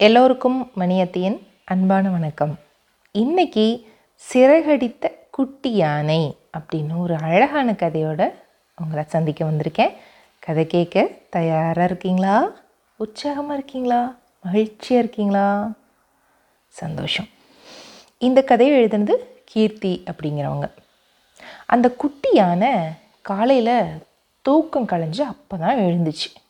எல்லோருக்கும் மணியத்தியின் அன்பான வணக்கம். இன்றைக்கி சிறகடித்த குட்டி யானை அப்படின்னு ஒரு அழகான கதையோட உங்களை சந்திக்க வந்திருக்கேன். கதை கேட்க தயாராக இருக்கீங்களா? உற்சாகமாக இருக்கீங்களா? மகிழ்ச்சியாக இருக்கீங்களா? சந்தோஷம். இந்த கதையை எழுதுனது கீர்த்தி அப்படிங்கிறவங்க. அந்த குட்டி யானை காலையில் தூக்கம் களைஞ்சு அப்போ தான் எழுந்துச்சு.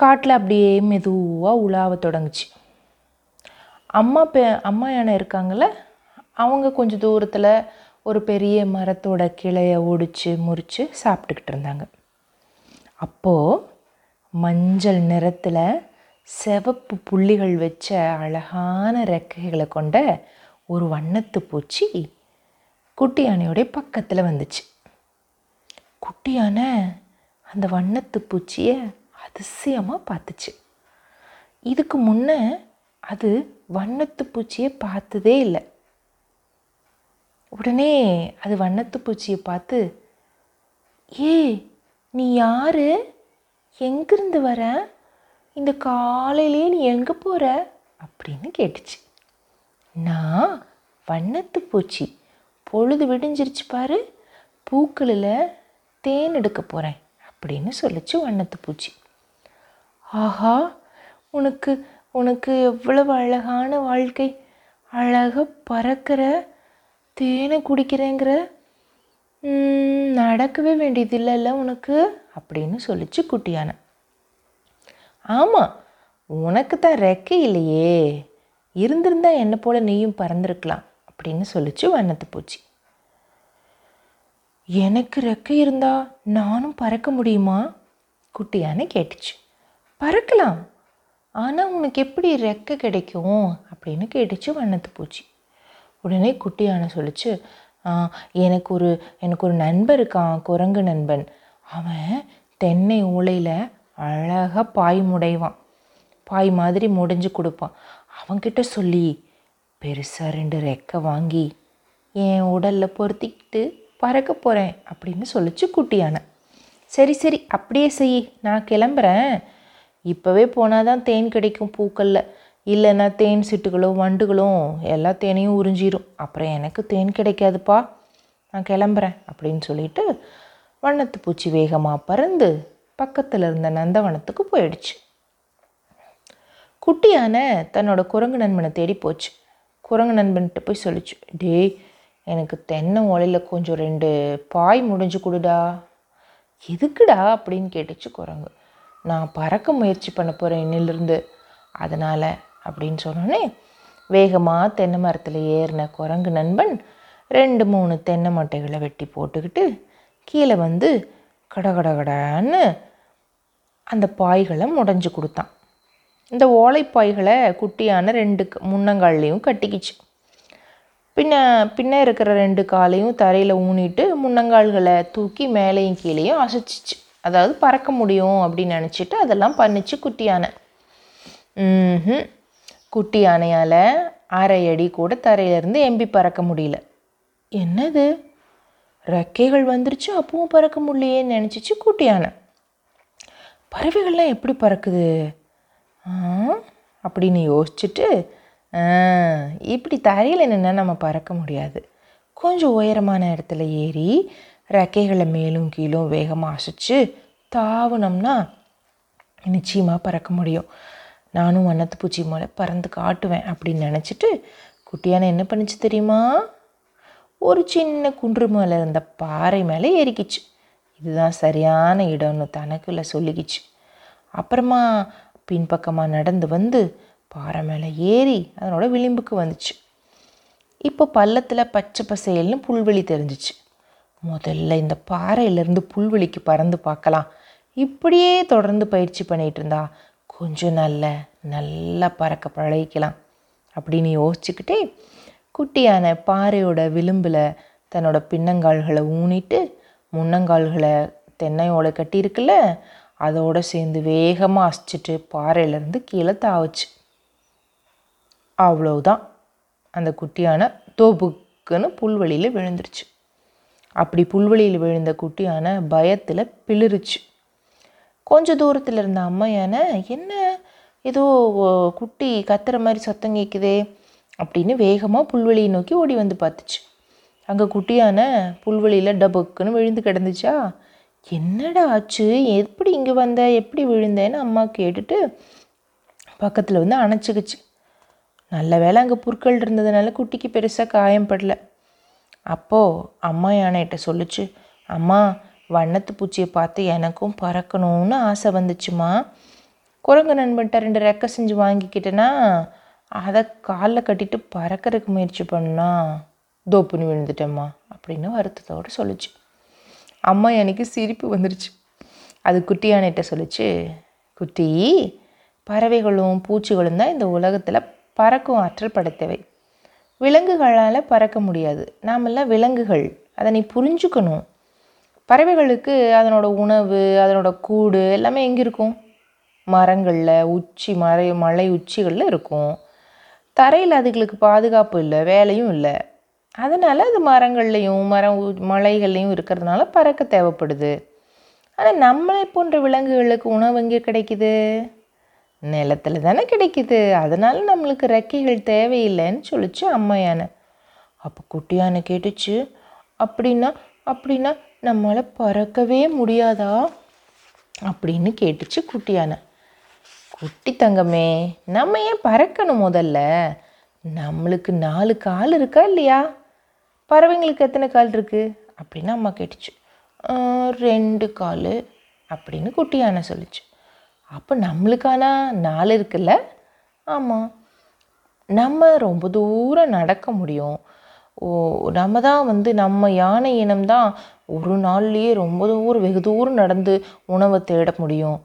காட்டில் அப்படியே மெதுவாக உலாவ தொடங்குச்சு. அம்மா பெ அம்மா யானை இருக்காங்கள்ல அவங்க கொஞ்சம் தூரத்தில் ஒரு பெரிய மரத்தோட கிளையை ஒடிச்சு முறித்து சாப்பிட்டுக்கிட்டு இருந்தாங்க. அப்போது மஞ்சள் நிறத்தில் சிவப்பு புள்ளிகள் வச்ச அழகான ரெக்கைகளை கொண்ட ஒரு வண்ணத்து பூச்சி குட்டி யானையோடைய பக்கத்தில் வந்துச்சு. குட்டி யானை அந்த வண்ணத்து பூச்சியை அதிசயமாக பார்த்துச்சு. இதுக்கு முன்னே அது வண்ணத்து பூச்சியை பார்த்ததே இல்லை. உடனே அது வண்ணத்து பூச்சியை பார்த்து ஏ நீ யாரு? எங்கிருந்து வர? இந்த காலையிலேயே நீ எங்கே போகிற அப்படின்னு கேட்டுச்சு. நான் வண்ணத்து பூச்சி. பொழுது விடிஞ்சிருச்சு பாரு. பூக்களில் தேன் எடுக்க போகிறேன் அப்படின்னு சொல்லிச்சு வண்ணத்து பூச்சி. ஆஹா உனக்கு உனக்கு எவ்வளவு அழகான வாழ்க்கை அழகாக பறக்கிற தேனை குடிக்கிறேங்கிற? நடக்கவே வேண்டியது இல்லைல்ல உனக்கு? அப்படின்னு சொல்லிச்சு குட்டியான. ஆமாம் உனக்கு தான் ரெக்கை இல்லையே. இருந்திருந்தா என்னை போல நீயும் பறந்துருக்கலாம் அப்படின்னு சொல்லிச்சு வண்ணத்து பூச்சி. எனக்கு ரெக்கை இருந்தால் நானும் பறக்க முடியுமா? குட்டியானை கேட்டுச்சு. பறக்கலாம். ஆனால் உனக்கு எப்படி ரெக்கை கிடைக்கும் அப்படின்னு கேட்டுச்சு வண்ணத்து பூச்சி. உடனே குட்டியான சொல்லிச்சு "ஆ, எனக்கு ஒரு எனக்கு ஒரு நண்பன் இருக்கான் குரங்கு நண்பன். அவன் தென்னை ஓலையில் அழகாக பாய் முடைவான். பாய் மாதிரி முடிஞ்சு கொடுப்பான். அவன்கிட்ட சொல்லி பெருசாக ரெண்டு ரெக்கை வாங்கி என் உடலில் பொருத்திக்கிட்டு பறக்க போகிறேன் அப்படின்னு சொல்லிச்சு குட்டியான. சரி சரி அப்படியே செய் நான் கிளம்புறேன். இப்போவே போனால் தான் தேன் கிடைக்கும் பூக்களில். இல்லைன்னா தேன் சிட்டுகளும் வண்டுகளும் எல்லா தேனையும் உறிஞ்சிரும். அப்புறம் எனக்கு தேன் கிடைக்காதுப்பா. நான் கிளம்புறேன் அப்படின்னு சொல்லிட்டு வண்ணத்து பூச்சி வேகமாக பறந்து பக்கத்தில் இருந்த நந்தவனத்துக்கு போயிடுச்சு. குட்டியான தன்னோட குரங்கு நண்பனை தேடி போச்சு. குரங்கு நண்பன்கிட்ட போய் சொல்லிச்சு டேய் எனக்கு தென்னை ஓலையில் கொஞ்சம் ரெண்டு பாய் முடிஞ்சு கொடுடா. எதுக்குடா? அப்படின்னு கேட்டுச்சு குரங்கு. நான் பறக்க முயற்சி பண்ண போகிறேன் இன்னிலிருந்து. அதனால் அப்படின்னு சொன்னோன்னே வேகமாக தென்னை மரத்தில் ஏறின குரங்கு நண்பன் ரெண்டு மூணு தென்னை மட்டைகளை வெட்டி போட்டுக்கிட்டு கீழே வந்து கடகடகடான்னு அந்த பாய்களை முடைஞ்சு கொடுத்தான். இந்த ஓலைப்பாய்களை குட்டியான ரெண்டு க- முன்னங்கால்லையும் கட்டிக்கிச்சு. பின்ன பின்ன இருக்கிற ரெண்டு காலையும் தரையில் ஊனிட்டு முன்னங்கால்களை தூக்கி மேலேயும் கீழேயும் அசைச்சிச்சு. அதாவது பறக்க முடியும் அப்படின்னு நினச்சிட்டு அதெல்லாம் பண்ணிச்சு குட்டி யானை. குட்டி யானையால் அரை அடி கூட தரையிலேருந்து எம்பி பறக்க முடியல. என்னது? ரெக்கைகள் வந்துருச்சு அப்பவும் பறக்க முடியலையேன்னு நினச்சிச்சு குட்டி யானை. பறவைகள்லாம் எப்படி பறக்குது? ஆ, அப்படின்னு யோசிச்சுட்டு இப்படி தரையில் நின்னால் நம்ம பறக்க முடியாது. கொஞ்சம் உயரமான இடத்துல ஏறி ரெக்கைகளை மேலும் கீழும் வேகமாக அசைச்சு தாவுனோம்னா நிச்சயமாக பறக்க முடியும். நானும் வண்ணத்து பூச்சி மேலே பறந்து காட்டுவேன் அப்படின்னு நினச்சிட்டு குட்டியான என்ன பண்ணுச்சு தெரியுமா? ஒரு சின்ன குன்று மேலே இருந்த பாறை மேலே ஏறிக்கிச்சு. இதுதான் சரியான இடம்னு தனக்குள்ளே சொல்லிக்கிச்சு. அப்புறமா பின்பக்கமாக நடந்து வந்து பாறை மேலே ஏறி அதனோட விளிம்புக்கு வந்துச்சு. இப்போ பள்ளத்தில் பச்சை பசேல்னு புல்வெளி தெரிஞ்சிச்சு. முதல்ல இந்த பாறையிலேருந்து புல்வெளிக்கு பறந்து பார்க்கலாம். இப்படியே தொடர்ந்து பயிற்சி பண்ணிகிட்டு இருந்தா கொஞ்சம் நல்ல நல்லா பறக்க பழகிக்கலாம். அப்படின்னு யோசிச்சுக்கிட்டே குட்டியான பாறையோட விளிம்பில் தன்னோட பின்னங்கால்களை ஊனிட்டு முன்னங்கால்களை தென்னையோட கட்டியிருக்குல்ல அதோட சேர்ந்து வேகமாக அசிச்சிட்டு பாறையிலேருந்து கீழே தாவுச்சு. அவ்வளவுதான். அந்த குட்டியான தோப்புக்குன்னு புல்வெளியில் விழுந்துருச்சு. அப்படி புல்வெளியில் விழுந்த குட்டியான பயத்தில் பிளிருச்சு. கொஞ்ச தூரத்தில் இருந்த அம்மா யானை என்ன? ஏதோ குட்டி கத்துற மாதிரி சத்தம் கேட்குதே அப்படின்னு வேகமாக புல்வெளியை நோக்கி ஓடி வந்து பார்த்துச்சு. அங்கே குட்டியான புல்வெளியில் டபுக்குன்னு விழுந்து கிடந்துச்சா? என்னடா ஆச்சு? எப்படி இங்கே வந்த? எப்படி விழுந்தேன்னு அம்மா கேட்டுட்டு பக்கத்தில் வந்து அணைச்சிக்கிச்சு. நல்ல வேளை அங்கே புற்கள் இருந்ததுனால குட்டிக்கு பெருசாக காயம் படல. அப்போது அம்மா யானைகிட்ட சொல்லுச்சு அம்மா வண்ணத்து பூச்சியை பார்த்து எனக்கும் பறக்கணும்னு ஆசை வந்துச்சுமா? குரங்கு நண்பன்ட்ட ரெண்டு ரெக்கை செஞ்சு வாங்கிக்கிட்டேன்னா அதை காலில் கட்டிட்டு பறக்கிறதுக்கு முயற்சி பண்ணா தோப்புன்னு விழுந்துட்டேம்மா அப்படின்னு வருத்தத்தோடு சொல்லுச்சு. அம்மா எனக்கு சிரிப்பு வந்துருச்சு. அது குட்டி யானைகிட்ட சொல்லுச்சு குட்டி பறவைகளும் பூச்சிகளும் தான் இந்த உலகத்தில் பறக்கும் ஆற்றல் படைத்தவை. விலங்குகளால் பறக்க முடியாது. நாமெல்லாம் விலங்குகள். அதை நீ புரிஞ்சுக்கணும். பறவைகளுக்கு அதனோட உணவு அதனோட கூடு எல்லாமே எங்கே இருக்கும்? மரங்களில் உச்சி மலை மலை உச்சிகளில் இருக்கும். தரையில் அதுகளுக்கு பாதுகாப்பு இல்லை வேலையும் இல்லை. அதனால் அது மரங்கள்லேயும் மரம் உ- மலைகள்லையும் இருக்கிறதுனால பறக்க தேவைப்படுது. ஆனால் நம்மளை போன்ற விலங்குகளுக்கு உணவு எங்கே கிடைக்குது? நிலத்துல தானே கிடைக்குது. அதனால் நம்மளுக்கு ரெக்கைகள் தேவையில்லைன்னு சொல்லிச்சு அம்மா யானை அப்போ குட்டி யானை கேட்டுச்சு அப்படின்னா அப்படின்னா நம்மளால் பறக்கவே முடியாதா? அப்படின்னு கேட்டுச்சு குட்டி யானை குட்டி தங்கமே நம்ம ஏன் பறக்கணும் முதல்ல? நம்மளுக்கு நாலு கால் இருக்கா இல்லையா? பறவைங்களுக்கு எத்தனை கால் இருக்குது அப்படின்னு அம்மா கேட்டுச்சு. ரெண்டு கால் அப்படின்னு குட்டி யானை அப்போ நம்மளுக்கான நாள் இருக்குல்ல? ஆமாம் நம்ம ரொம்ப தூரம் நடக்க முடியும். ஓ நம்ம தான் வந்து நம்ம யானை இனம் தான் ஒரு நாள்லேயே ரொம்ப தூரம் வெகு தூரம் நடந்து உணவை தேட முடியும்.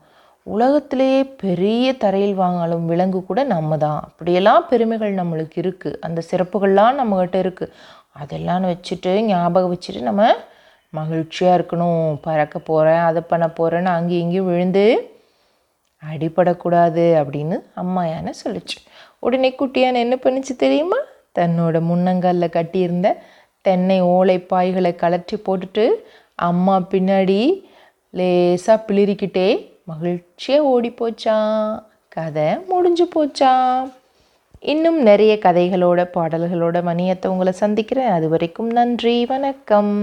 உலகத்திலேயே பெரிய தரையில் வாங்காலும் விலங்கு கூட நம்ம தான். அப்படியெல்லாம் பெருமைகள் நம்மளுக்கு இருக்குது அந்த சிறப்புகள்லாம் நம்மக்கிட்ட இருக்குது அதெல்லாம் வச்சுட்டு ஞாபகம் வச்சுட்டு நம்ம மகிழ்ச்சியாக இருக்கணும். பறக்க போகிறேன் அதை பண்ண போகிறேன்னு அங்கேயும் இங்கேயும் விழுந்து அடிபடக்கூடாது அப்படின்னு அம்மா யானை சொல்லிச்சு. உடனே குட்டியான என்ன பண்ணுச்சு தெரியுமா? தன்னோட முன்னங்கால்ல கட்டியிருந்த தென்னை ஓலை பாய்களை கலற்றி போட்டுட்டு அம்மா பின்னாடி லேசாக பிளிரிக்கிட்டே மகிழ்ச்சியாக ஓடி போச்சான் கதை முடிஞ்சு போச்சான் இன்னும் நிறைய கதைகளோட பாடல்களோட மணியத்தை உங்களை சந்திக்கிறேன். அது வரைக்கும் நன்றி வணக்கம்.